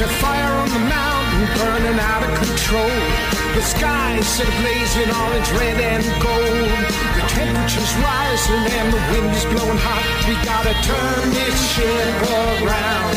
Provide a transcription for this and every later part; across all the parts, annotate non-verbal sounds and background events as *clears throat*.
There's a fire on the mountain burning out of control. The sky set ablaze in orange, red, and gold. The temperature's rising and the wind is blowing hot. We gotta turn this ship around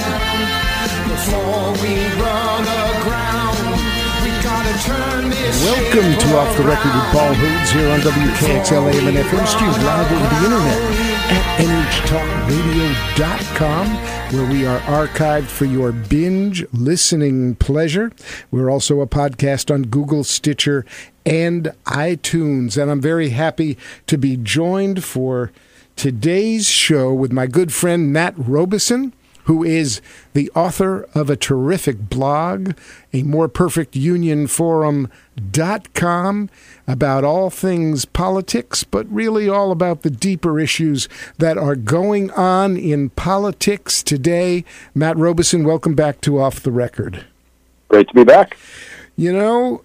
before we run aground. We gotta turn this Welcome to Off the Record with Paul. Hodes here on WKXL AM and FM, streamed live over the internet at NHTalkRadio.com, where we are archived for your binge listening pleasure. We're also a podcast on Google, Stitcher, and iTunes. And I'm very happy to be joined for today's show with my good friend Matt Robison who is the author of a terrific blog, a more perfect union forum.com about all things politics, but really all about the deeper issues that are going on in politics today. Matt Robison, welcome back to Off the Record. Great to be back. You know,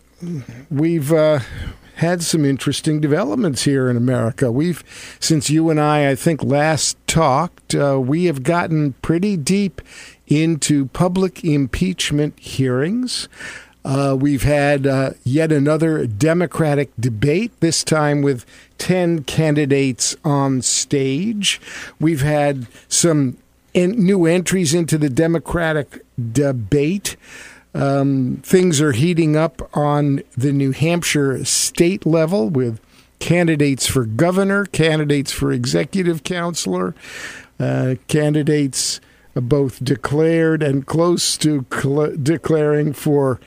we've uh, had some interesting developments here in America. We've, since you and I, I think, last talked, uh, we have gotten pretty deep into public impeachment hearings. Uh, we've had uh, yet another Democratic debate, this time with 10 candidates on stage. We've had some en- new entries into the Democratic debate. Um, things are heating up on the New Hampshire state level with candidates for governor, candidates for executive councilor, uh, candidates both declared and close to cl- declaring for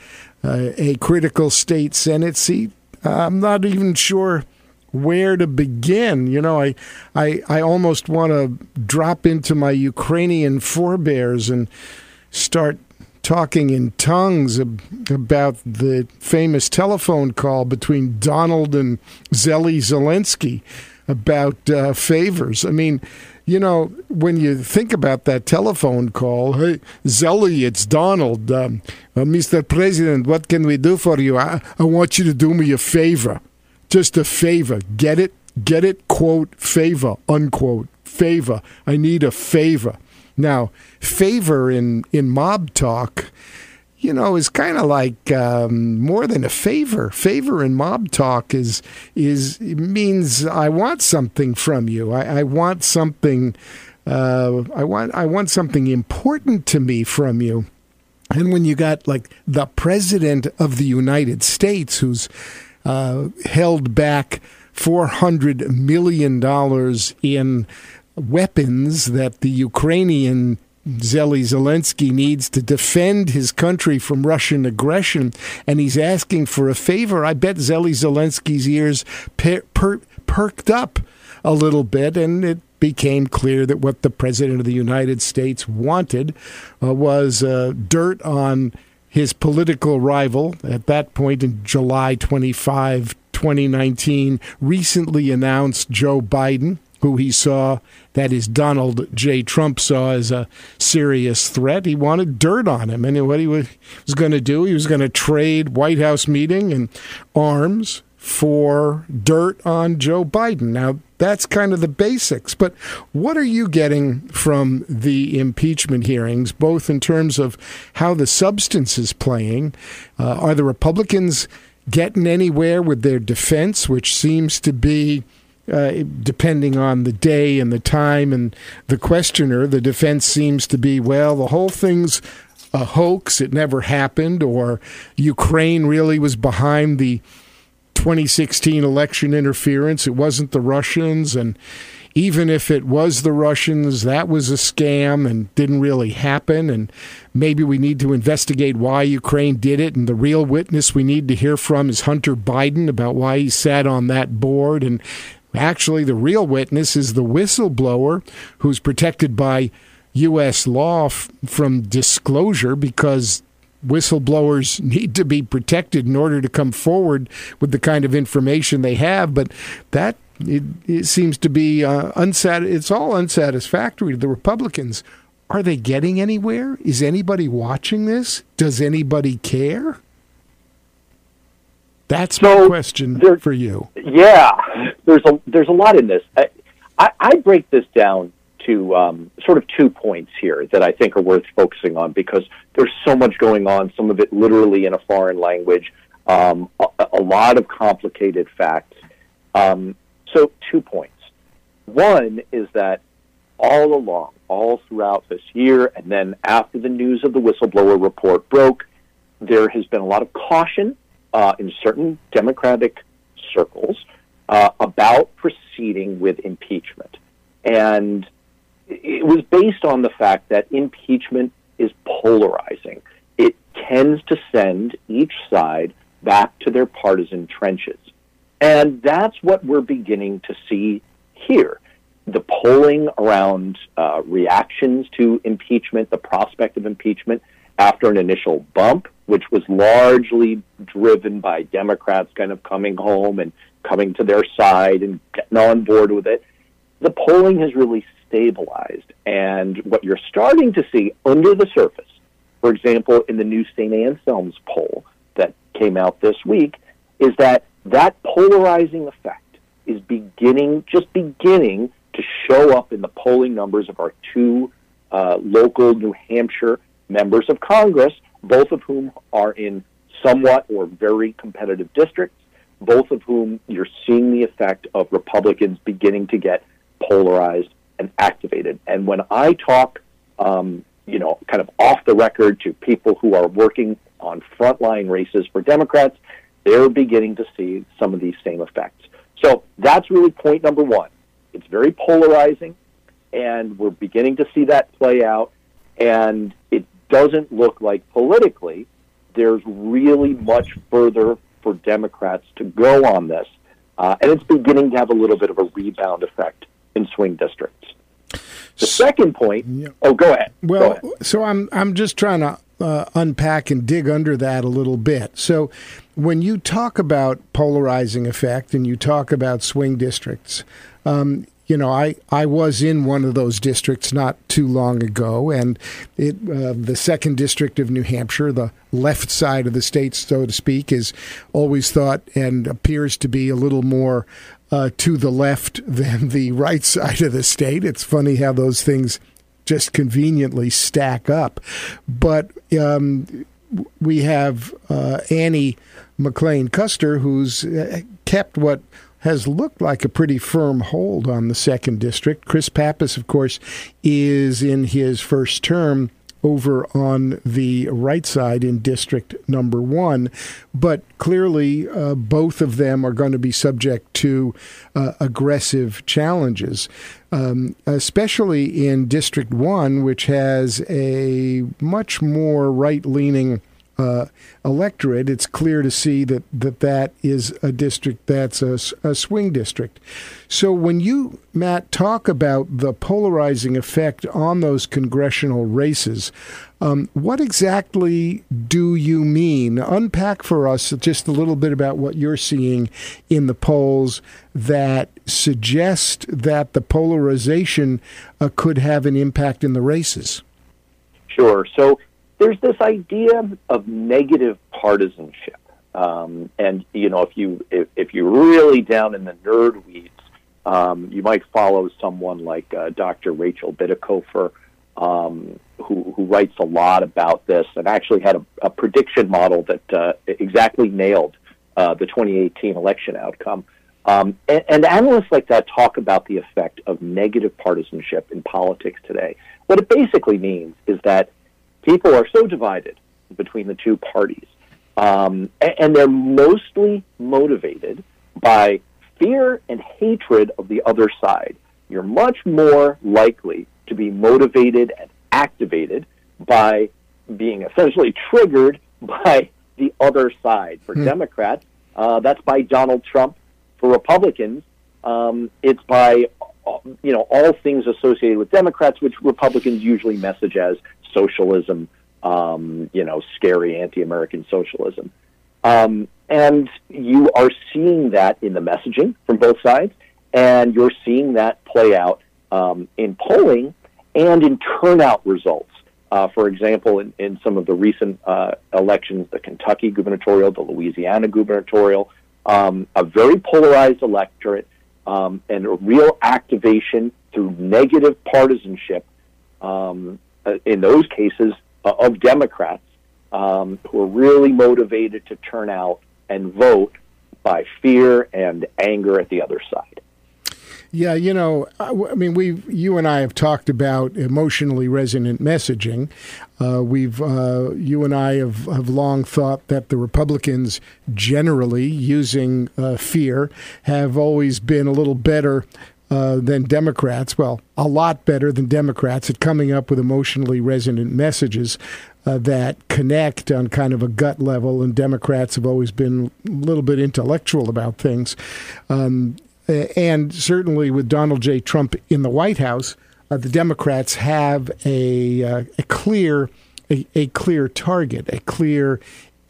uh, a critical state Senate seat. I'm not even sure where to begin. You know, I I, I almost want to drop into my Ukrainian forebears and start talking in tongues ab- about the famous telephone call between Donald and Zeli Zelensky about uh, favors. I mean, you know, when you think about that telephone call, hey, Zeli, it's Donald. Um, uh, Mr. President, what can we do for you? I, I want you to do me a favor. Just a favor. Get it? Get it? Quote, favor, unquote. Favor. I need a favor. Now, favor in, in mob talk, you know, is kind of like um, more than a favor. Favor in mob talk is is means I want something from you. I, I want something. Uh, I want I want something important to me from you. And when you got like the president of the United States, who's uh, held back four hundred million dollars in weapons that the Ukrainian Zeli Zelensky needs to defend his country from Russian aggression, and he's asking for a favor. I bet Zeli Zelensky's ears per- per- perked up a little bit, and it became clear that what the President of the United States wanted uh, was uh, dirt on his political rival at that point in July 25, 2019, recently announced Joe Biden who he saw that is Donald J. Trump saw as a serious threat. He wanted dirt on him. And what he was going to do, he was going to trade White House meeting and arms for dirt on Joe Biden. Now, that's kind of the basics. But what are you getting from the impeachment hearings, both in terms of how the substance is playing? Uh, are the Republicans getting anywhere with their defense, which seems to be uh, depending on the day and the time and the questioner, the defense seems to be, well, the whole thing's a hoax. It never happened, or Ukraine really was behind the 2016 election interference. It wasn't the Russians. And even if it was the Russians, that was a scam and didn't really happen. And maybe we need to investigate why Ukraine did it. And the real witness we need to hear from is Hunter Biden about why he sat on that board. And Actually, the real witness is the whistleblower who's protected by U.S. law f- from disclosure because whistleblowers *laughs* need to be protected in order to come forward with the kind of information they have. But that it, it seems to be uh, unsat. It's all unsatisfactory to the Republicans. Are they getting anywhere? Is anybody watching this? Does anybody care? That's my question there- for you. Yeah, there's a there's a lot in this. I, I, I break this down to um, sort of two points here that I think are worth focusing on because there's so much going on, some of it literally in a foreign language, um, a, a, lot of complicated facts. Um, so, two points. One is that all along, all throughout this year, and then after the news of the whistleblower report broke, there has been a lot of caution uh, in certain Democratic circles uh, about proceeding with impeachment. And it was based on the fact that impeachment is polarizing. It tends to send each side back to their partisan trenches. And that's what we're beginning to see here. The polling around uh, reactions to impeachment, the prospect of impeachment after an initial bump, which was largely driven by Democrats kind of coming home and coming to their side and getting on board with it, the polling has really stabilized. And what you're starting to see under the surface, for example, in the new St. Anselm's poll that came out this week, is that that polarizing effect is beginning, just beginning to show up in the polling numbers of our two uh, local New Hampshire members of Congress, both of whom are in somewhat or very competitive districts, both of whom you're seeing the effect of Republicans beginning to get polarized and activated. And when I talk, um, you know, kind of off the record to people who are working on frontline races for Democrats, they're beginning to see some of these same effects. So that's really point number one. It's very polarizing, and we're beginning to see that play out. And it doesn't look like politically there's really much further for Democrats to go on this. Uh, and it's beginning to have a little bit of a rebound effect in swing districts. The second point. Yeah. Oh, go ahead. Well, go ahead. so I'm I'm just trying to uh, unpack and dig under that a little bit. So, when you talk about polarizing effect and you talk about swing districts, um, you know, I, I was in one of those districts not too long ago, and it uh, the second district of New Hampshire, the left side of the state, so to speak, is always thought and appears to be a little more uh, to the left *laughs* than the right side of the state. It's funny how those things just conveniently stack up. But um, we have uh, Annie McLane Kuster, who's uh, kept what has looked like a pretty firm hold on the second district. Chris Pappas, of course, is in his first term over on the right side in district number one. But clearly, uh, both of them are going to be subject to uh, aggressive challenges, um, especially in district one, which has a much more right leaning uh, electorate, it's clear to see that that, that is a district that's a, a swing district. So when you, Matt, talk about the polarizing effect on those congressional races, um, what exactly do you mean? Unpack for us just a little bit about what you're seeing in the polls that suggest that the polarization uh, could have an impact in the races. Sure. So there's this idea of negative partisanship. Um, and you know, if you if, if you're really down in the nerd weeds, um, you might follow someone like uh, Dr. Rachel Bitecofer, um, who who writes a lot about this, and actually had a, a prediction model that uh, exactly nailed uh, the 2018 election outcome. Um, and, and analysts like that talk about the effect of negative partisanship in politics today. What it basically means is that people are so divided between the two parties, um, and, and they're mostly motivated by fear and hatred of the other side. You're much more likely to be motivated and activated by being essentially triggered *laughs* by the other side. For mm. Democrats, uh, that's by Donald Trump. For Republicans, um, it's by you know all things associated with Democrats, which Republicans usually message as socialism, um, you know, scary anti-American socialism. Um, and you are seeing that in the messaging from both sides, and you're seeing that play out um, in polling and in turnout results. Uh, for example, in, in, some of the recent uh, elections, the Kentucky gubernatorial, the Louisiana gubernatorial, um, a very polarized electorate, um, and a real activation through negative partisanship um, in those cases uh, of Democrats um, who are really motivated to turn out and vote by fear and anger at the other side. Yeah, you know, I, mean, we, you and I have talked about emotionally resonant messaging. Uh, we've, uh, you and I have, have long thought that the Republicans, generally using uh, fear, have always been a little better uh, than Democrats. Well, a lot better than Democrats at coming up with emotionally resonant messages uh, that connect on kind of a gut level. And Democrats have always been a little bit intellectual about things. Um, and certainly with Donald J. Trump in the White House, uh, the Democrats have a, uh, a clear a, a, clear target, a clear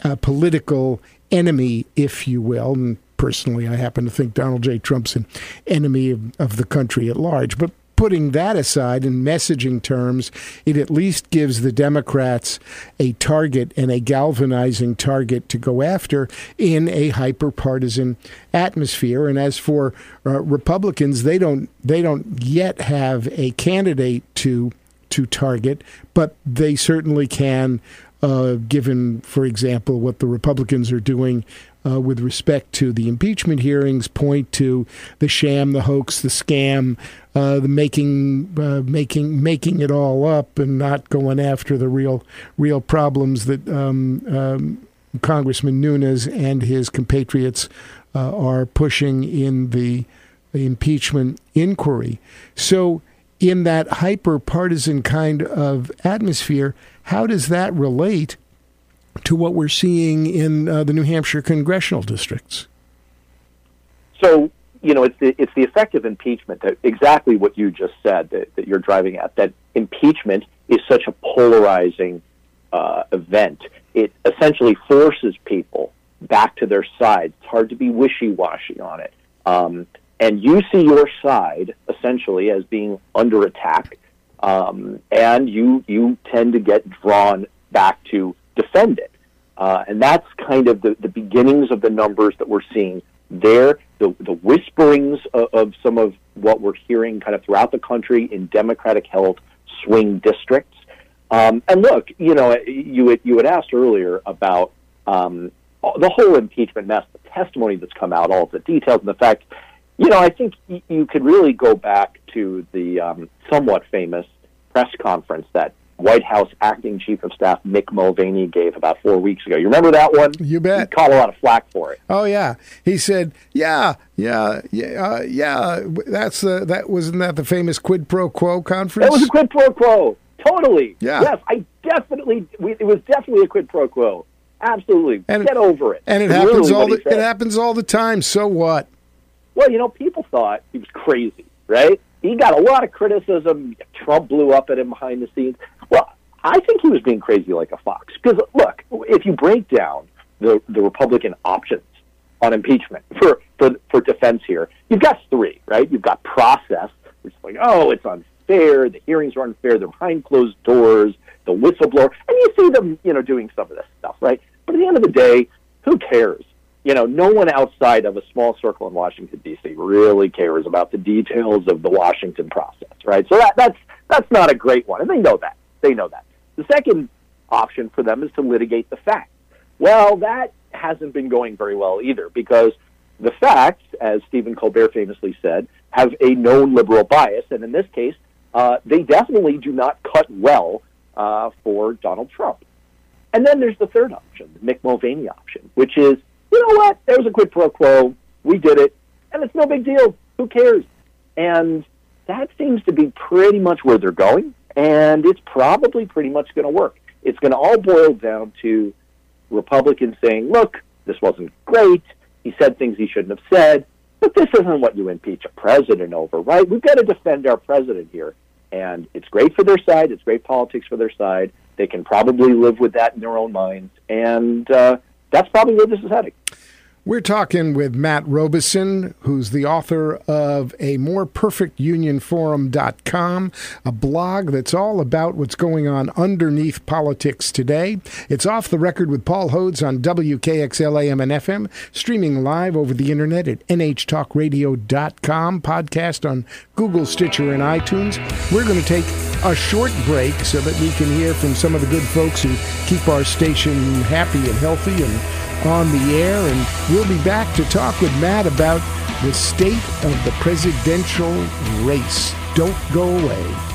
uh, political enemy, if you will. And personally, I happen to think Donald J. Trump's an enemy of, of the country at large. But putting that aside in messaging terms, it at least gives the Democrats a target and a galvanizing target to go after in a hyper partisan atmosphere. And as for uh, Republicans, they don't they don't yet have a candidate to to target, but they certainly can. Uh, given, for example, what the Republicans are doing uh, with respect to the impeachment hearings point to the sham, the hoax, the scam, uh, the making, uh, making, making it all up, and not going after the real, real problems that um, um, Congressman Nunes and his compatriots uh, are pushing in the impeachment inquiry. So, in that hyper partisan kind of atmosphere, how does that relate to what we're seeing in uh, the New Hampshire congressional districts? So, you know, it's the, it's the effect of impeachment, that exactly what you just said that, that you're driving at, that impeachment is such a polarizing uh, event. It essentially forces people back to their side. It's hard to be wishy washy on it. Um, and you see your side essentially as being under attack, um, and you, you tend to get drawn back to defend it. Uh, and that's kind of the, the beginnings of the numbers that we're seeing there, the, the whisperings of, of some of what we're hearing kind of throughout the country in Democratic held swing districts. Um, and look, you know, you had, you had asked earlier about um, the whole impeachment mess, the testimony that's come out, all of the details, and the fact, you know, I think you could really go back to the um, somewhat famous press conference that White House acting chief of staff Mick Mulvaney gave about four weeks ago. You remember that one? You bet. He caught a lot of flack for it. Oh yeah, he said, "Yeah, yeah, yeah, uh, yeah." That's that wasn't that the famous quid pro quo conference? It was a quid pro quo. Totally. Yeah. Yes, I definitely. We, it was definitely a quid pro quo. Absolutely. And Get over it. And it happens really all the it happens all the time. So what? Well, you know, people thought he was crazy, right? He got a lot of criticism. Trump blew up at him behind the scenes. Well, I think he was being crazy like a fox. Because look, if you break down the the Republican options on impeachment *laughs* for for for defense here, you've got three, right? You've got process, which is like, oh, it's unfair. The hearings are unfair. They're behind closed doors. The whistleblower, and you see them, you know, doing some of this stuff, right? But at the end of the day, who cares? You know, no one outside of a small circle in Washington D.C. really cares about the details of the Washington process, right? So that, that's that's not a great one, and they know that. They know that. The second option for them is to litigate the facts. Well, that hasn't been going very well either because the facts, as Stephen Colbert famously said, have a known liberal bias, and in this case, uh, they definitely do not cut well uh, for Donald Trump. And then there's the third option, the Mick Mulvaney option, which is you know what? There was a quid pro quo. We did it, and it's no big deal. Who cares? And that seems to be pretty much where they're going, and it's probably pretty much going to work. It's going to all boil down to Republicans saying, look, this wasn't great. He said things he shouldn't have said, but this isn't what you impeach a president over, right? We've got to defend our president here. And it's great for their side. It's great politics for their side. They can probably live with that in their own minds. And uh, that's probably where this is heading. We're talking with Matt Robison, who's the author of a more perfect union forum.com, a blog that's all about what's going on underneath politics today. It's off the record with Paul Hodes on WKXL AM and FM, streaming live over the internet at nhtalkradio.com, podcast on Google, Stitcher, and iTunes. We're going to take a short break so that we can hear from some of the good folks who keep our station happy and healthy and on the air, and we'll be back to talk with Matt about the state of the presidential race. Don't go away.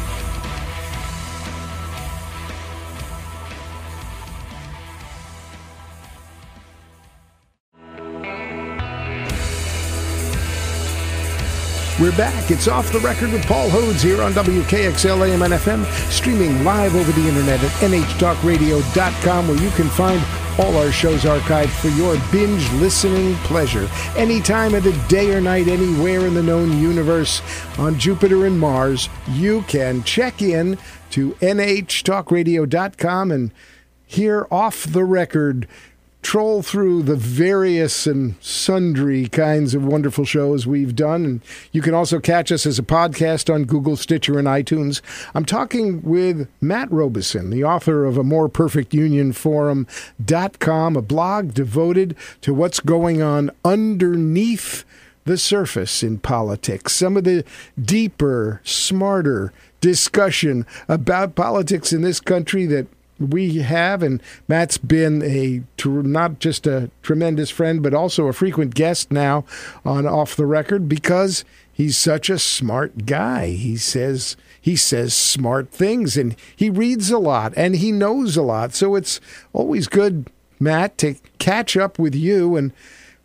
We're back. It's off the record with Paul Hodes here on WKXL AM and FM, streaming live over the internet at nhtalkradio.com, where you can find all our shows archived for your binge listening pleasure. Any time of the day or night, anywhere in the known universe, on Jupiter and Mars, you can check in to nhtalkradio.com and hear off the record troll through the various and sundry kinds of wonderful shows we've done. And you can also catch us as a podcast on Google, Stitcher, and iTunes. I'm talking with Matt Robison, the author of a more perfect union forum.com, a blog devoted to what's going on underneath the surface in politics, some of the deeper, smarter discussion about politics in this country that we have, and Matt's been a not just a tremendous friend, but also a frequent guest now on Off the Record because he's such a smart guy. He says he says smart things, and he reads a lot, and he knows a lot. So it's always good, Matt, to catch up with you and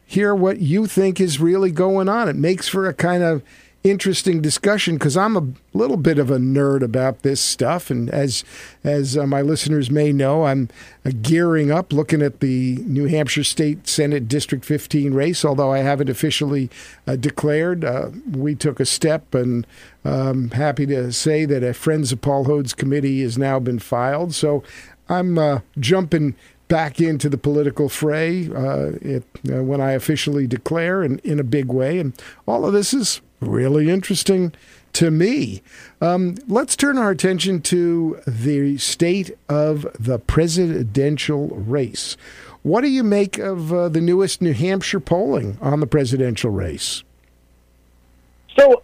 hear what you think is really going on. It makes for a kind of interesting discussion because I'm a little bit of a nerd about this stuff, and as as uh, my listeners may know, I'm uh, gearing up, looking at the New Hampshire State Senate District 15 race. Although I haven't officially uh, declared, uh, we took a step, and I'm happy to say that a Friends of Paul Hodes committee has now been filed. So I'm uh, jumping back into the political fray uh, it, uh, when I officially declare and in a big way. And all of this is really interesting to me. Um, let's turn our attention to the state of the presidential race. What do you make of uh, the newest New Hampshire polling on the presidential race? So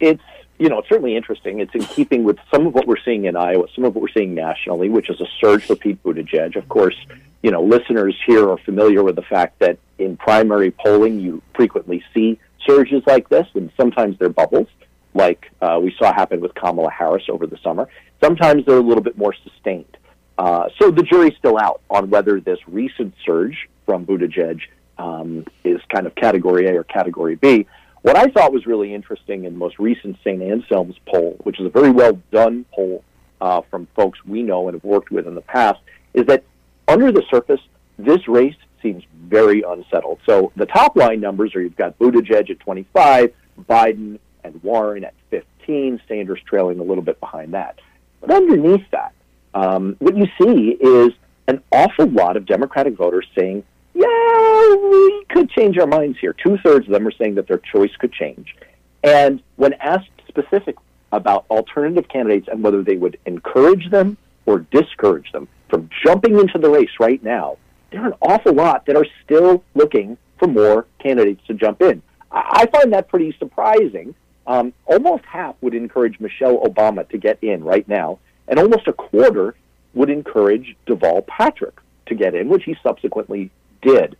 it's you know it's certainly interesting. It's in keeping with some of what we're seeing in Iowa, some of what we're seeing nationally, which is a surge for Pete Buttigieg. Of course, you know listeners here are familiar with the fact that in primary polling you frequently see surges like this, and sometimes they're bubbles, like uh, we saw happen with Kamala Harris over the summer. Sometimes they're a little bit more sustained. Uh, so the jury's still out on whether this recent surge from Buttigieg um, is kind of category A or category B. What I thought was really interesting in the most recent St. Anselm's poll, which is a very well done poll uh, from folks we know and have worked with in the past, is that under the surface, this race seems very unsettled. So the top line numbers are you've got Buttigieg at 25, Biden and Warren at 15, Sanders trailing a little bit behind that. But underneath that, um, what you see is an awful lot of Democratic voters saying, yeah, we could change our minds here. Two thirds of them are saying that their choice could change. And when asked specifically about alternative candidates and whether they would encourage them or discourage them from jumping into the race right now, there are an awful lot that are still looking for more candidates to jump in. I, find that pretty surprising. Um, almost half would encourage Michelle Obama to get in right now, and almost a quarter would encourage Deval Patrick to get in, which he subsequently did.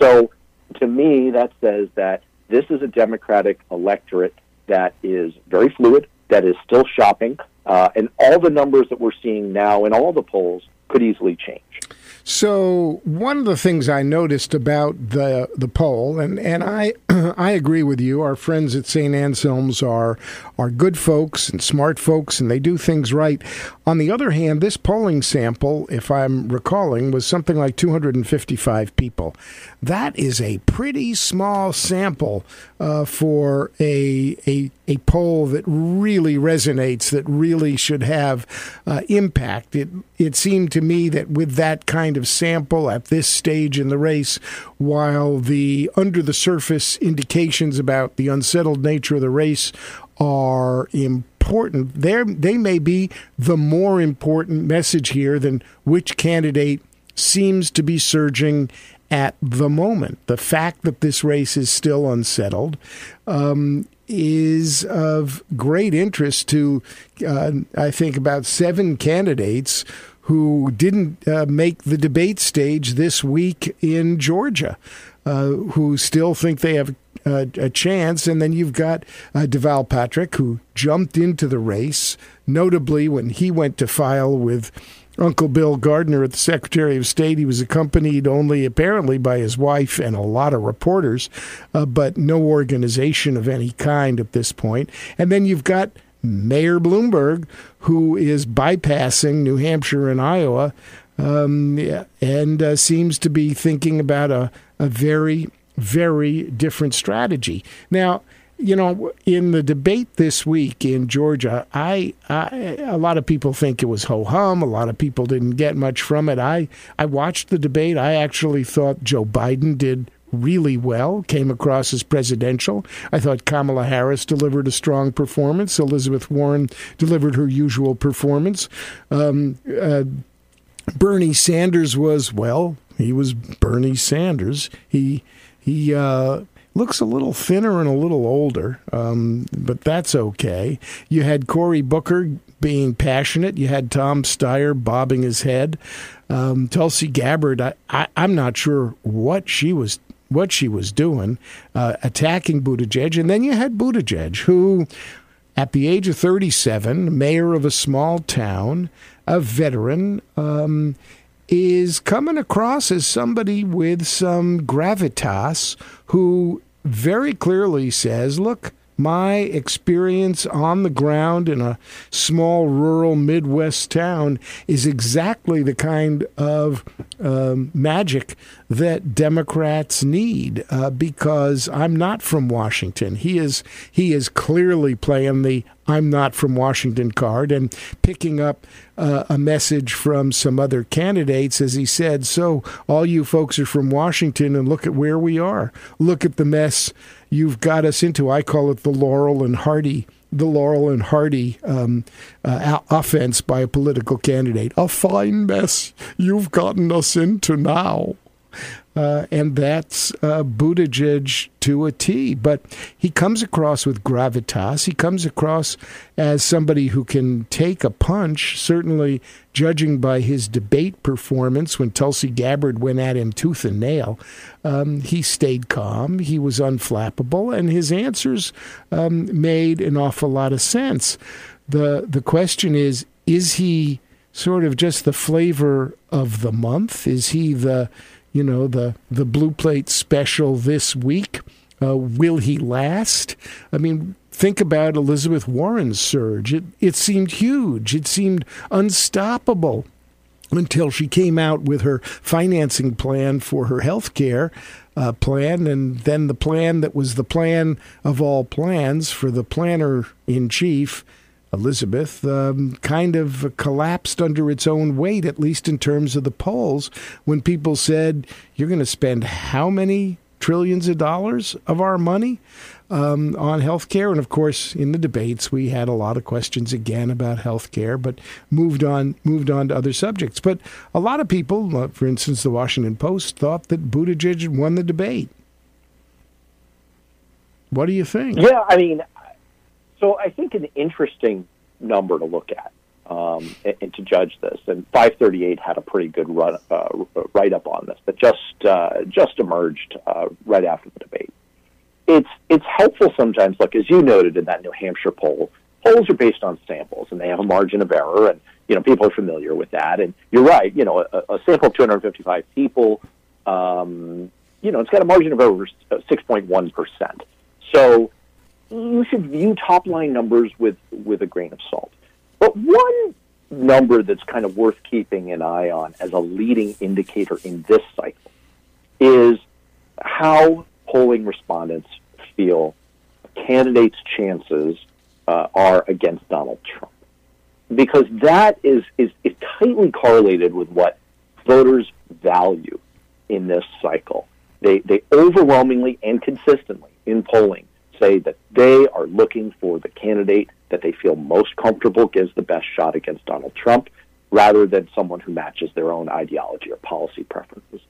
So, to me, that says that this is a Democratic electorate that is very fluid, that is still shopping, uh, and all the numbers that we're seeing now in all the polls could easily change. So one of the things I noticed about the the poll, and, and I *clears throat* I agree with you. Our friends at St. Anselm's are are good folks and smart folks, and they do things right. On the other hand, this polling sample, if I'm recalling, was something like 255 people. That is a pretty small sample uh, for a, a a poll that really resonates, that really should have uh, impact. It it seemed to me that with that kind of sample at this stage in the race, while the under the surface indications about the unsettled nature of the race are important, they they may be the more important message here than which candidate seems to be surging at the moment. The fact that this race is still unsettled um, is of great interest to, uh, I think, about seven candidates who didn't uh, make the debate stage this week in Georgia, uh, who still think they have uh, a chance. And then you've got uh, Deval Patrick, who jumped into the race, notably when he went to file with Uncle Bill Gardner at the Secretary of State. He was accompanied only apparently by his wife and a lot of reporters, uh, but no organization of any kind at this point. And then you've got Mayor Bloomberg, who is bypassing New Hampshire and Iowa um, and uh, seems to be thinking about a, a very, very different strategy. Now, you know, in the debate this week in Georgia, I, I a lot of people think it was ho hum. A lot of people didn't get much from it. I I watched the debate. I actually thought Joe Biden did really well, came across as presidential. I thought Kamala Harris delivered a strong performance. Elizabeth Warren delivered her usual performance. Um, uh, Bernie Sanders was well. He was Bernie Sanders. He he uh, looks a little thinner and a little older, um, but that's okay. You had Cory Booker being passionate. You had Tom Steyer bobbing his head. Um, Tulsi Gabbard, I, I, am not sure what she was what she was doing, uh, attacking Buttigieg, and then you had Buttigieg, who, at the age of 37, mayor of a small town, a veteran. Um, is coming across as somebody with some gravitas who very clearly says, look, my experience on the ground in a small rural Midwest town is exactly the kind of um, magic that Democrats need uh, because I'm not from Washington. He is he is clearly playing the I'm not from Washington card and picking up uh, a message from some other candidates as he said, so all you folks are from Washington and look at where we are. Look at the mess you've got us into. I call it the Laurel and Hardy the Laurel and Hardy um, uh, offense by a political candidate. A fine mess you've gotten us into now uh, and that's uh, Buttigieg to a T. But he comes across with gravitas. He comes across as somebody who can take a punch, certainly judging by his debate performance when Tulsi Gabbard went at him tooth and nail. Um, he stayed calm, he was unflappable, and his answers um, made an awful lot of sense. The, the question is is he sort of just the flavor of the month? Is he the you know, the, the blue plate special this week. Uh, will he last? I mean, think about Elizabeth Warren's surge. It, it seemed huge, it seemed unstoppable until she came out with her financing plan for her health care uh, plan, and then the plan that was the plan of all plans for the planner in chief Elizabeth um, kind of collapsed under its own weight, at least in terms of the polls, when people said, You're going to spend how many trillions of dollars of our money um, on health care? And of course, in the debates, we had a lot of questions again about health care, but moved on, moved on to other subjects. But a lot of people, uh, for instance, the Washington Post, thought that Buttigieg won the debate. What do you think? Yeah, I mean, so I think an interesting number to look at um, and, and, to judge this, and 538 had a pretty good run, uh, write up on this, but just uh, just emerged uh, right after the debate. It's it's helpful sometimes. Look, as you noted in that New Hampshire poll, polls are based on samples, and they have a margin of error, and you know people are familiar with that. And you're right. You know, a, a sample of 255 people. Um, you know, it's got a margin of error of 6.1 percent. So you should view top line numbers with with a grain of salt. But one number that's kind of worth keeping an eye on as a leading indicator in this cycle is how polling respondents feel candidates' chances uh, are against Donald Trump, because that is, is is tightly correlated with what voters value in this cycle. They they overwhelmingly and consistently in polling say that they are looking for the candidate that they feel most comfortable gives the best shot against Donald Trump, rather than someone who matches their own ideology or policy preferences.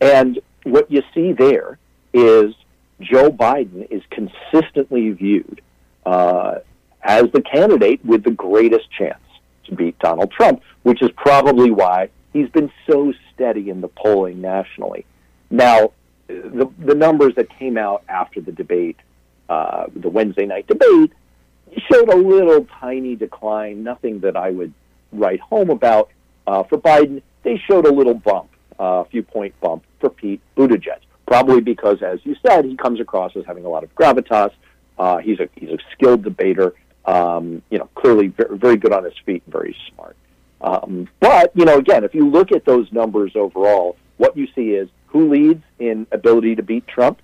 And what you see there is Joe Biden is consistently viewed uh, as the candidate with the greatest chance to beat Donald Trump, which is probably why he's been so steady in the polling nationally. Now, the, the numbers that came out after the debate, uh, the Wednesday night debate, showed a little tiny decline, nothing that I would write home about. Uh, for Biden, they showed a little bump, uh, a uh, few point bump for Pete Buttigieg probably because, as you said, he comes across as having a lot of gravitas. Uh, he's a he's a skilled debater. Um, you know, clearly very, very good on his feet, very smart. Um, but you know, again, if you look at those numbers overall, what you see is who leads in ability to beat Trump: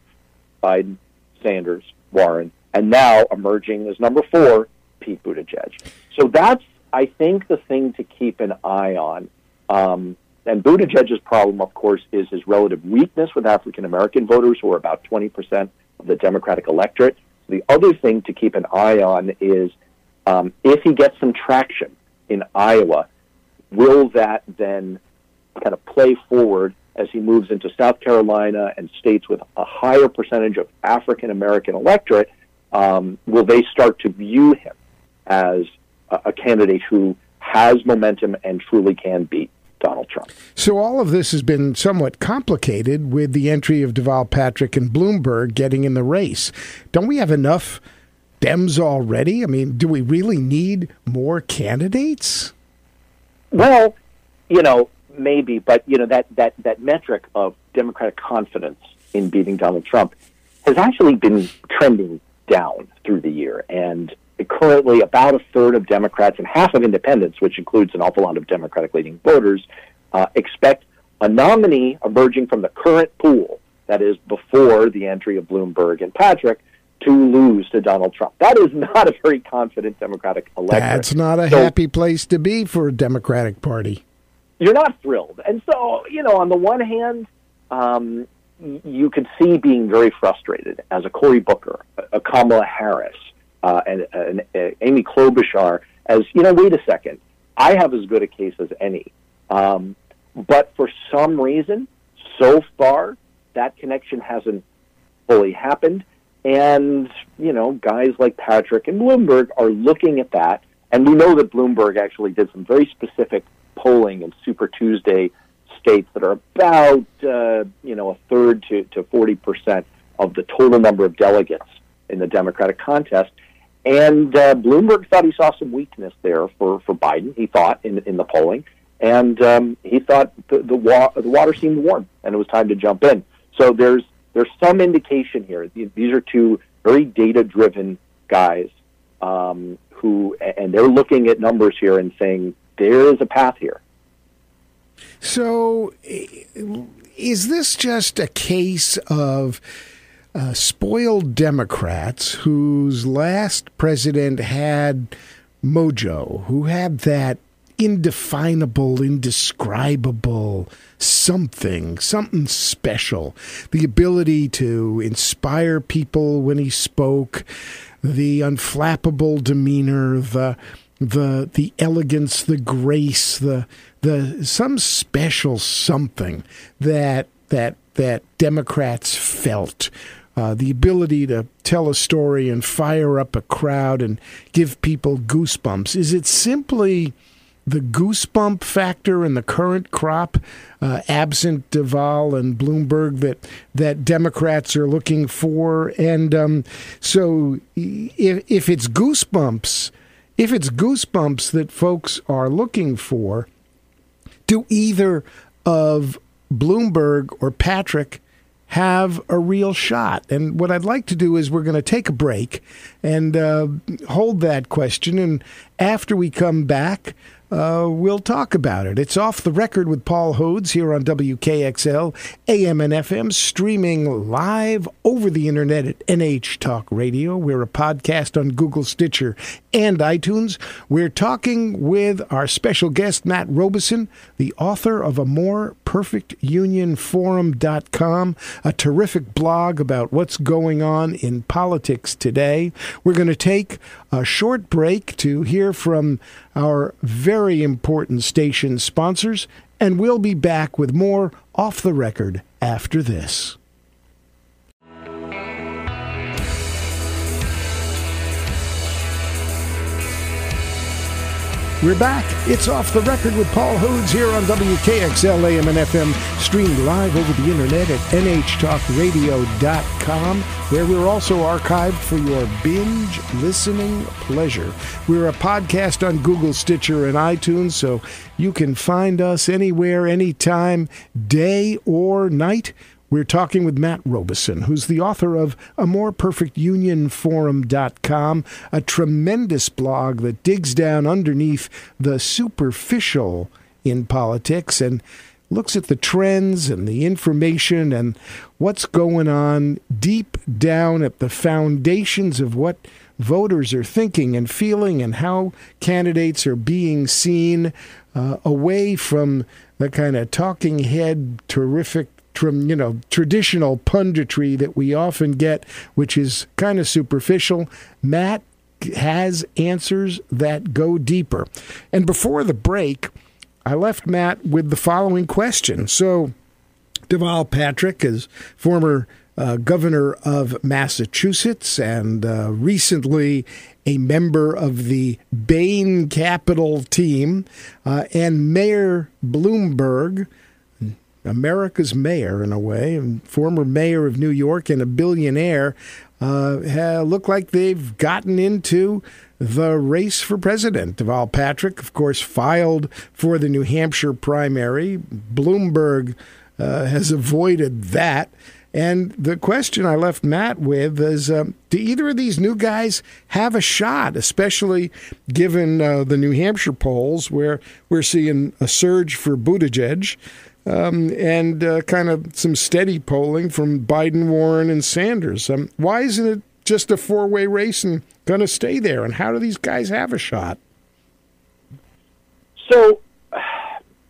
Biden, Sanders, Warren, and now emerging as number four, Pete Buttigieg. So that's, I think, the thing to keep an eye on. Um, and Buttigieg's problem, of course, is his relative weakness with African American voters, who are about 20% of the Democratic electorate. The other thing to keep an eye on is um, if he gets some traction in Iowa, will that then kind of play forward as he moves into South Carolina and states with a higher percentage of African American electorate? Um, will they start to view him as a, a candidate who has momentum and truly can beat Donald Trump. So all of this has been somewhat complicated with the entry of Deval Patrick and Bloomberg getting in the race. Don't we have enough Dems already? I mean, do we really need more candidates? Well, you know, maybe, but you know that that that metric of Democratic confidence in beating Donald Trump has actually been trending down through the year and currently about a third of Democrats and half of independents, which includes an awful lot of Democratic leading voters, uh, expect a nominee emerging from the current pool, that is before the entry of Bloomberg and Patrick, to lose to Donald Trump. That is not a very confident Democratic electorate. That's not a so, happy place to be for a Democratic Party. You're not thrilled. And so, you know, on the one hand, um, you could see being very frustrated as a Cory Booker, a Kamala Harris, uh, and, and uh, Amy Klobuchar as, you know, wait a second, I have as good a case as any. Um, but for some reason, so far, that connection hasn't fully happened. And, you know, guys like Patrick and Bloomberg are looking at that. And we know that Bloomberg actually did some very specific polling in Super Tuesday states that are about, uh, you know, a third to, to 40% of the total number of delegates in the Democratic contest. And uh, Bloomberg thought he saw some weakness there for, for Biden, he thought, in, in the polling. And um, he thought the, the, wa- the water seemed warm and it was time to jump in. So there's, there's some indication here. These are two very data driven guys um, who, and they're looking at numbers here and saying there is a path here. So is this just a case of uh, spoiled Democrats whose last president had mojo, who had that indefinable, indescribable something, something special, the ability to inspire people when he spoke, the unflappable demeanor, the the the elegance, the grace, the the some special something that that that Democrats felt uh, the ability to tell a story and fire up a crowd and give people goosebumps? Is it simply the goosebump factor in the current crop, uh, absent Deval and Bloomberg, that that Democrats are looking for? And um, so, if, if it's goosebumps, if it's goosebumps that folks are looking for, do either of Bloomberg or Patrick have a real shot? And what I'd like to do is we're going to take a break and uh, hold that question. And after we come back, uh, we'll talk about it. It's off the record with Paul Hodes here on WKXL, AM and FM, streaming live over the internet at NH Talk Radio. We're a podcast on Google, Stitcher, and iTunes. We're talking with our special guest, Matt Robison, the author of A More Perfect Union Forum.com, a terrific blog about what's going on in politics today. We're going to take a short break to hear from our very important station sponsors, and we'll be back with more off the record after this. We're back. It's off the record with Paul Hodes here on WKXL AM and FM, streamed live over the internet at nhtalkradio.com, where we're also archived for your binge listening pleasure. We're a podcast on Google, Stitcher, and iTunes, so you can find us anywhere, anytime, day or night. We're talking with Matt Robison, who's the author of A More Perfect Union Forum.com, a tremendous blog that digs down underneath the superficial in politics and looks at the trends and the information and what's going on deep down at the foundations of what voters are thinking and feeling and how candidates are being seen uh, away from the kind of talking head, terrific from you know traditional punditry that we often get, which is kind of superficial. Matt has answers that go deeper. And before the break, I left Matt with the following question. So, Deval Patrick is former uh, governor of Massachusetts and uh, recently a member of the Bain Capital team, uh, and Mayor Bloomberg America's mayor in a way, and former mayor of New York and a billionaire, uh, look like they've gotten into the race for president. Deval Patrick, of course, filed for the New Hampshire primary. Bloomberg uh, has avoided that. And the question I left Matt with is um, Do either of these new guys have a shot, especially given uh, the New Hampshire polls where we're seeing a surge for Buttigieg? Um, and uh, kind of some steady polling from Biden, Warren, and Sanders. Um, why isn't it just a four way race and going to stay there? And how do these guys have a shot? So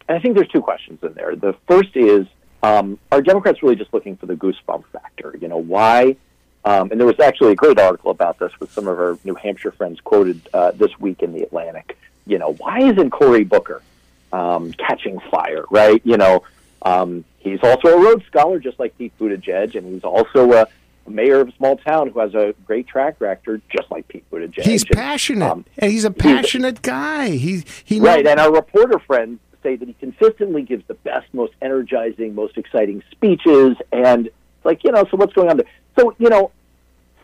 I think there's two questions in there. The first is um, are Democrats really just looking for the goosebump factor? You know, why? Um, and there was actually a great article about this with some of our New Hampshire friends quoted uh, this week in the Atlantic. You know, why isn't Cory Booker um, catching fire, right? You know, um, he's also a Rhodes Scholar, just like Pete Buttigieg, and he's also a, mayor of a small town who has a great track record, just like Pete Buttigieg. He's and, passionate, um, and he's a passionate he's, guy. He he right, and our reporter friends say that he consistently gives the best, most energizing, most exciting speeches, and like you know, so what's going on there? So you know,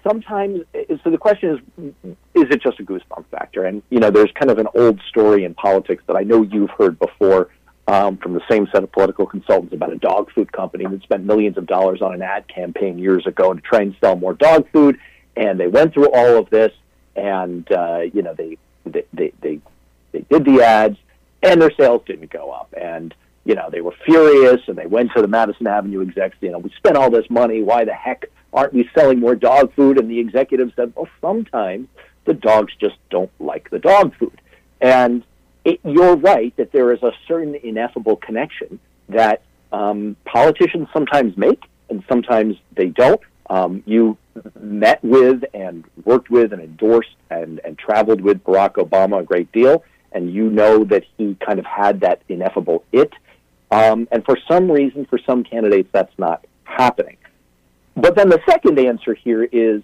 sometimes so the question is is it just a goosebump factor? And you know there's kind of an old story in politics that i know you've heard before um, from the same set of political consultants about a dog food company that spent millions of dollars on an ad campaign years ago to try and sell more dog food and they went through all of this and uh, you know they, they they they they did the ads and their sales didn't go up. And you know they were furious and they went to the madison avenue execs you know we spent all this money why the heck aren't we selling more dog food? And the executive said, well, sometimes the dogs just don't like the dog food. And it, you're right that there is a certain ineffable connection that um, politicians sometimes make and sometimes they don't. Um, you met with and worked with and endorsed and, and traveled with Barack Obama a great deal, and you know that he kind of had that ineffable it. Um, and for some reason, for some candidates, that's not happening. But then the second answer here is,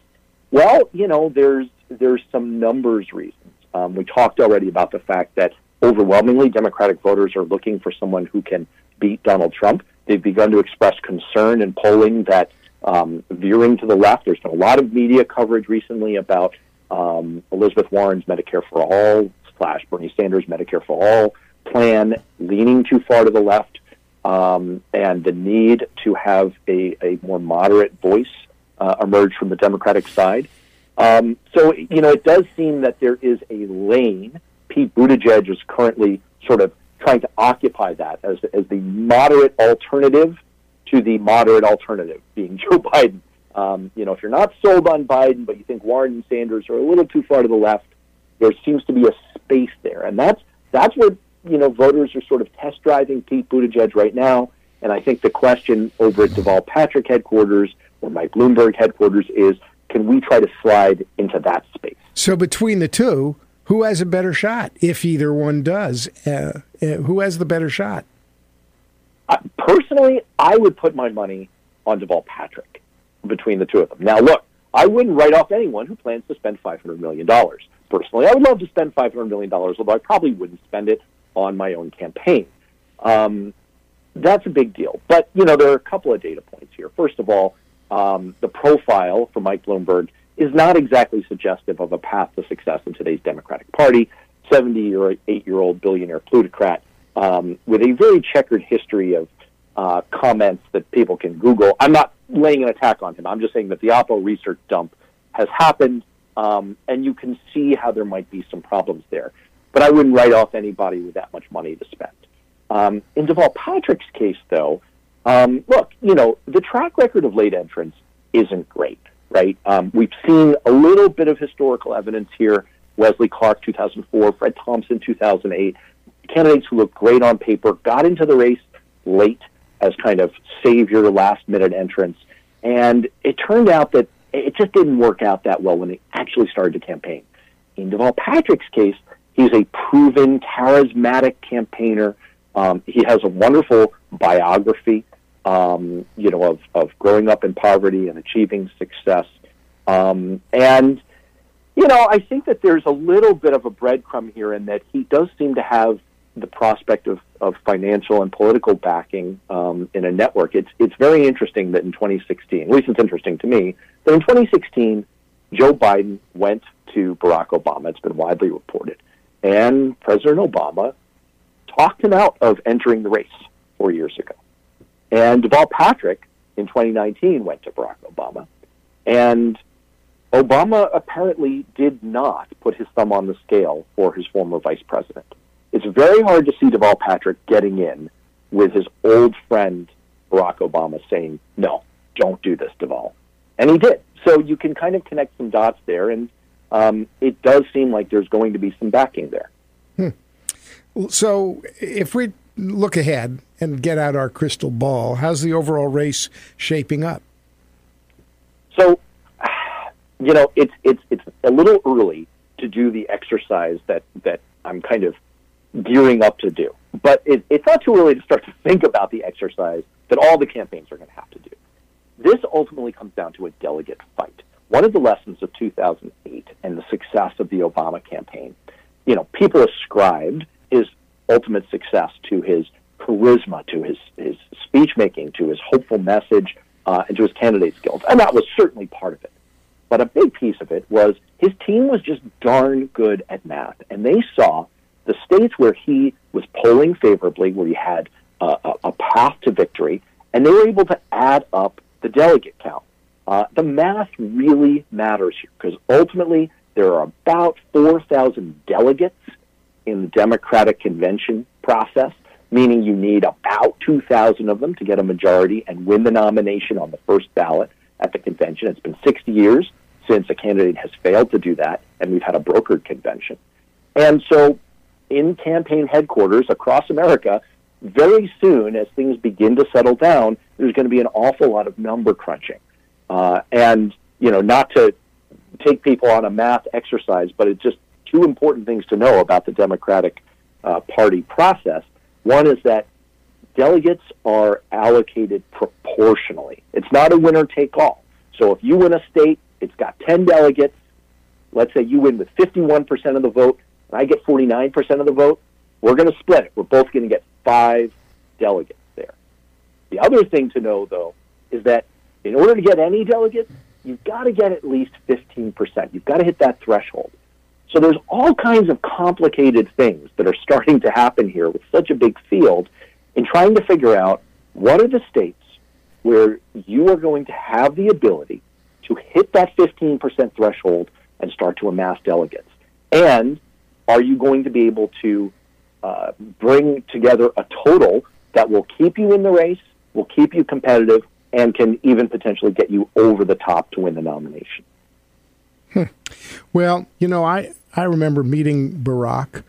well, you know, there's there's some numbers reasons. Um, we talked already about the fact that overwhelmingly Democratic voters are looking for someone who can beat Donald Trump. They've begun to express concern in polling that um, veering to the left. There's been a lot of media coverage recently about um, Elizabeth Warren's Medicare for All slash Bernie Sanders Medicare for All plan leaning too far to the left um, and the need to have a, a more moderate voice uh, emerge from the Democratic side. Um, so, you know, it does seem that there is a lane Pete Buttigieg is currently sort of trying to occupy that as, as the moderate alternative to the moderate alternative, being *laughs* Joe Biden. Um, you know, if you're not sold on Biden, but you think Warren and Sanders are a little too far to the left, there seems to be a space there, and that's that's where you know voters are sort of test driving Pete Buttigieg right now. And I think the question over at Deval Patrick headquarters or Mike Bloomberg headquarters is, can we try to slide into that space? So between the two, who has a better shot? If either one does, uh, uh, who has the better shot? Uh, personally, I would put my money on Deval Patrick between the two of them. Now, look, I wouldn't write off anyone who plans to spend $500 million. Personally, I would love to spend $500 million, although I probably wouldn't spend it on my own campaign. Um, that's a big deal. But, you know, there are a couple of data points here. First of all, um, the profile for Mike Bloomberg is not exactly suggestive of a path to success in today's Democratic Party. Seventy or 78 year old billionaire plutocrat um, with a very checkered history of uh, comments that people can Google. I'm not laying an attack on him. I'm just saying that the Oppo research dump has happened, um, and you can see how there might be some problems there. But I wouldn't write off anybody with that much money to spend. Um, in Deval Patrick's case, though, um, look, you know, the track record of late entrance isn't great, right? Um, we've seen a little bit of historical evidence here. Wesley Clark, 2004, Fred Thompson, 2008. Candidates who looked great on paper got into the race late as kind of savior last minute entrants. And it turned out that it just didn't work out that well when they actually started to campaign. In Deval Patrick's case, he's a proven, charismatic campaigner. Um, he has a wonderful biography, um, you know, of, of growing up in poverty and achieving success. Um, and, you know, I think that there's a little bit of a breadcrumb here in that he does seem to have the prospect of, of financial and political backing um, in a network. It's it's very interesting that in 2016, at least it's interesting to me, that in 2016, Joe Biden went to Barack Obama. It's been widely reported, and President Obama talked him out of entering the race four years ago. And Deval Patrick in 2019 went to Barack Obama, and Obama apparently did not put his thumb on the scale for his former vice president it's very hard to see Deval Patrick getting in with his old friend Barack Obama saying, no, don't do this, Deval. And he did. So you can kind of connect some dots there, and um, it does seem like there's going to be some backing there. Hmm. So if we look ahead and get out our crystal ball, how's the overall race shaping up? So, *sighs* you know, it's it's it's a little early to do the exercise that that I'm kind of gearing up to do. But it, it's not too early to start to think about the exercise that all the campaigns are going to have to do. This ultimately comes down to a delegate fight. One of the lessons of 2008 and the success of the Obama campaign, you know, people ascribed his ultimate success to his charisma, to his, his speech making, to his hopeful message, uh, and to his candidate skills. And that was certainly part of it. But a big piece of it was his team was just darn good at math. And they saw the states where he was polling favorably, where he had a, a path to victory, and they were able to add up the delegate count. Uh, the math really matters here because ultimately there are about 4,000 delegates in the Democratic convention process, meaning you need about 2,000 of them to get a majority and win the nomination on the first ballot at the convention. It's been 60 years since a candidate has failed to do that, and we've had a brokered convention. And so in campaign headquarters across America, very soon as things begin to settle down, there's going to be an awful lot of number crunching. Uh, and, you know, not to take people on a math exercise, but it's just two important things to know about the Democratic uh, Party process. One is that delegates are allocated proportionally. It's not a winner take all. So if you win a state, it's got 10 delegates. Let's say you win with 51% of the vote and I get 49% of the vote, we're going to split it. We're both going to get five delegates there. The other thing to know, though, is that in order to get any delegates, you've got to get at least 15%. You've got to hit that threshold. So there's all kinds of complicated things that are starting to happen here with such a big field in trying to figure out what are the states where you are going to have the ability to hit that 15% threshold and start to amass delegates. And are you going to be able to uh, bring together a total that will keep you in the race, will keep you competitive, and can even potentially get you over the top to win the nomination? Hmm. Well, you know, I, I remember meeting Barack.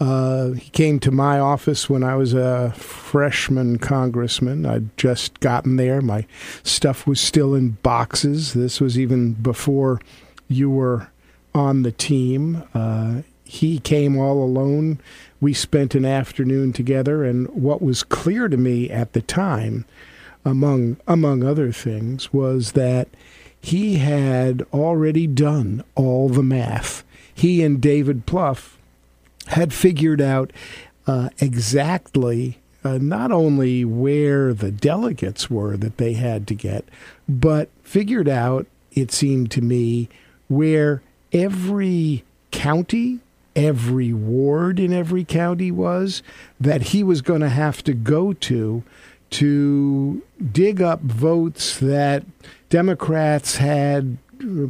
Uh, he came to my office when I was a freshman congressman. I'd just gotten there. My stuff was still in boxes. This was even before you were on the team. Uh, he came all alone. We spent an afternoon together, and what was clear to me at the time, among among other things, was that he had already done all the math. He and David Plouffe had figured out uh, exactly uh, not only where the delegates were that they had to get, but figured out, it seemed to me, where every county, every ward in every county was that he was going to have to go to to dig up votes that Democrats had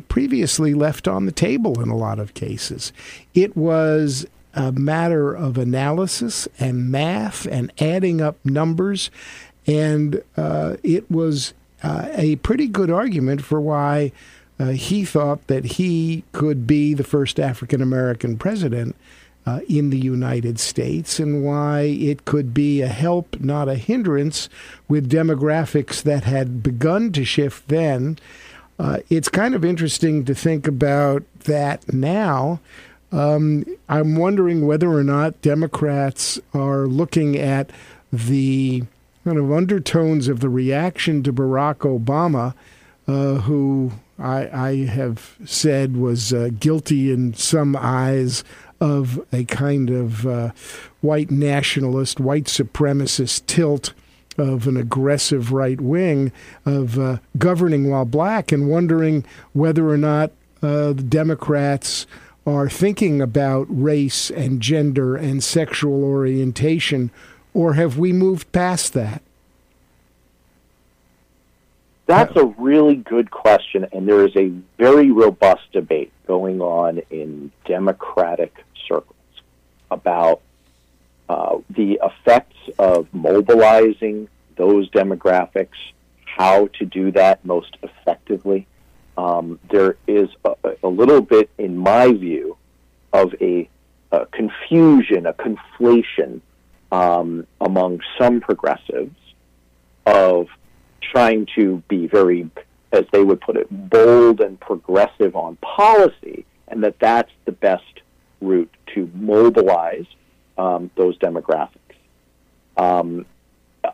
previously left on the table in a lot of cases. It was a matter of analysis and math and adding up numbers, and uh, it was uh, a pretty good argument for why uh, he thought that he could be the first African American president uh, in the United States and why it could be a help, not a hindrance, with demographics that had begun to shift then. Uh, it's kind of interesting to think about that now. Um, I'm wondering whether or not Democrats are looking at the kind of undertones of the reaction to Barack Obama, uh, who I, I, have said was uh, guilty in some eyes of a kind of uh, white nationalist, white supremacist tilt of an aggressive right wing of uh, governing while black and wondering whether or not uh, the Democrats are thinking about race and gender and sexual orientation, or have we moved past that? That's a really good question, and there is a very robust debate going on in Democratic circles about uh, the effects of mobilizing those demographics, how to do that most effectively. Um, there is a, a, little bit, in my view, of a, a confusion, a conflation um, among some progressives of trying to be very, as they would put it, bold and progressive on policy, and that that's the best route to mobilize um, those demographics. Um,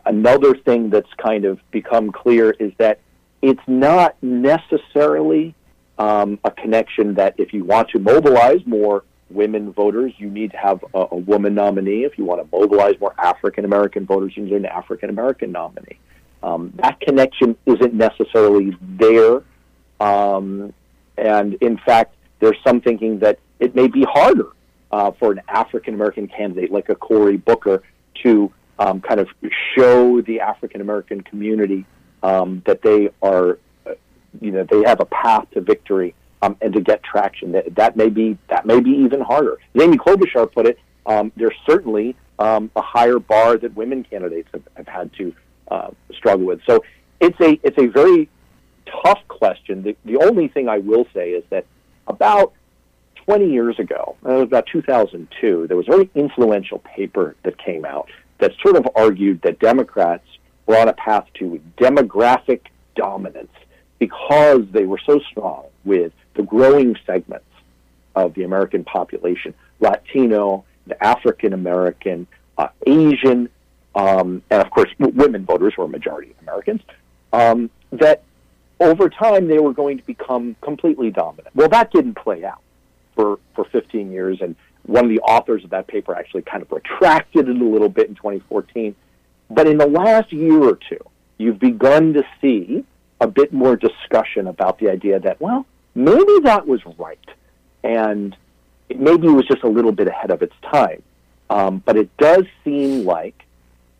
another thing that's kind of become clear is that it's not necessarily um, a connection that if you want to mobilize more women voters, you need to have a, a woman nominee. If you want to mobilize more African American voters, you need an African American nominee. Um, that connection isn't necessarily there. Um, and in fact, there's some thinking that it may be harder uh, for an African American candidate like a Cory Booker to um, kind of show the African American community um, that they are, uh, you know, they have a path to victory um, and to get traction. That, that may be that may be even harder. As Amy Klobuchar put it, um, there's certainly um, a higher bar that women candidates have, have had to uh, struggle with. So it's a it's a very tough question. The, the only thing I will say is that about 20 years ago, about 2002, there was a very influential paper that came out that sort of argued that Democrats were on a path to demographic dominance because they were so strong with the growing segments of the American population Latino, African American, uh, Asian, um, and of course, women voters were a majority of Americans. Um, that over time they were going to become completely dominant. Well, that didn't play out for, for 15 years. And one of the authors of that paper actually kind of retracted it a little bit in 2014. But in the last year or two, you've begun to see a bit more discussion about the idea that, well, maybe that was right. And maybe it was just a little bit ahead of its time. Um, but it does seem like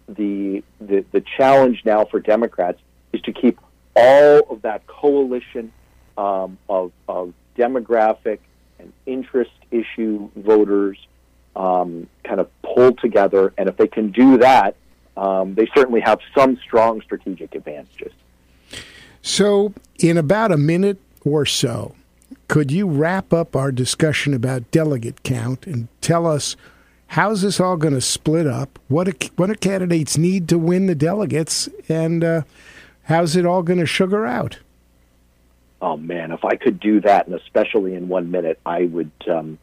the, the, the challenge now for Democrats is to keep all of that coalition um, of, of demographic and interest issue voters um, kind of pull together. And if they can do that, um, they certainly have some strong strategic advantages. So, in about a minute or so, could you wrap up our discussion about delegate count and tell us how's this all going to split up? What do, what do candidates need to win the delegates, and uh, how's it all going to sugar out? Oh man, if I could do that, and especially in one minute, I would. Um,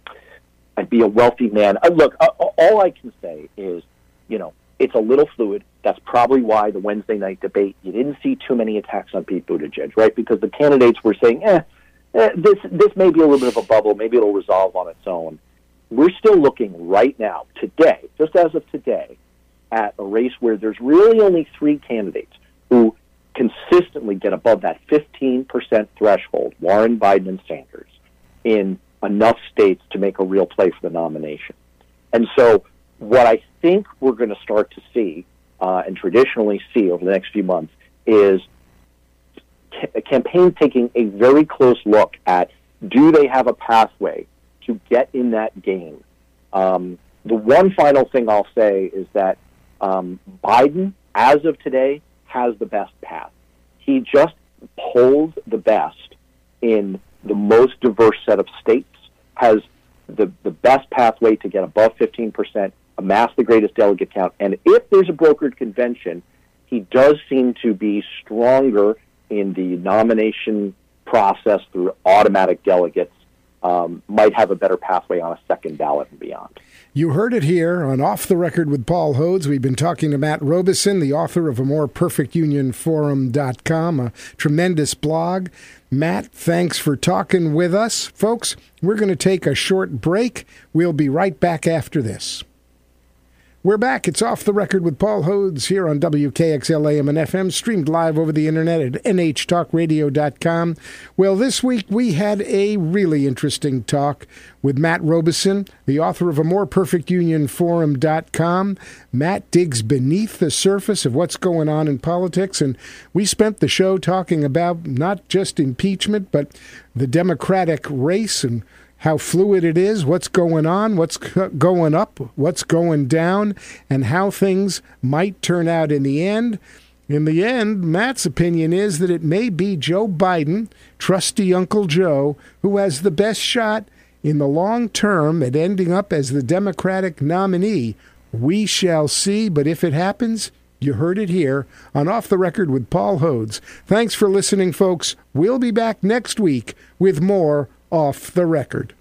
I'd be a wealthy man. Uh, look, uh, all I can say is, you know, it's a little fluid. That's probably why the Wednesday night debate you didn't see too many attacks on Pete Buttigieg, right? Because the candidates were saying, eh, eh, this this may be a little bit of a bubble. Maybe it'll resolve on its own. We're still looking right now, today, just as of today, at a race where there's really only three candidates who consistently get above that 15% threshold, Warren, Biden, and Sanders, in enough states to make a real play for the nomination. And so, what I think we're going to start to see, uh, and traditionally see over the next few months, is ca- campaigns taking a very close look at do they have a pathway to get in that game. Um, the one final thing I'll say is that um, Biden, as of today, has the best path. He just polls the best in the most diverse set of states, has the, the best pathway to get above 15%, amass the greatest delegate count. And if there's a brokered convention, he does seem to be stronger in the nomination process through automatic delegates, um, might have a better pathway on a second ballot and beyond. You heard it here on Off the Record with Paul Hodes. We've been talking to Matt Robison, the author of a more perfect union forum.com, a tremendous blog. Matt, thanks for talking with us. Folks, we're going to take a short break. We'll be right back after this. We're back. It's off the record with Paul Hodes here on WKXL AM and FM, streamed live over the internet at nhtalkradio.com. Well, this week we had a really interesting talk with Matt Robison, the author of a more perfect union forum.com. Matt digs beneath the surface of what's going on in politics, and we spent the show talking about not just impeachment, but the Democratic race and how fluid it is, what's going on, what's going up, what's going down, and how things might turn out in the end. In the end, Matt's opinion is that it may be Joe Biden, trusty Uncle Joe, who has the best shot in the long term at ending up as the Democratic nominee. We shall see, but if it happens, you heard it here on Off the Record with Paul Hodes. Thanks for listening, folks. We'll be back next week with more off the record.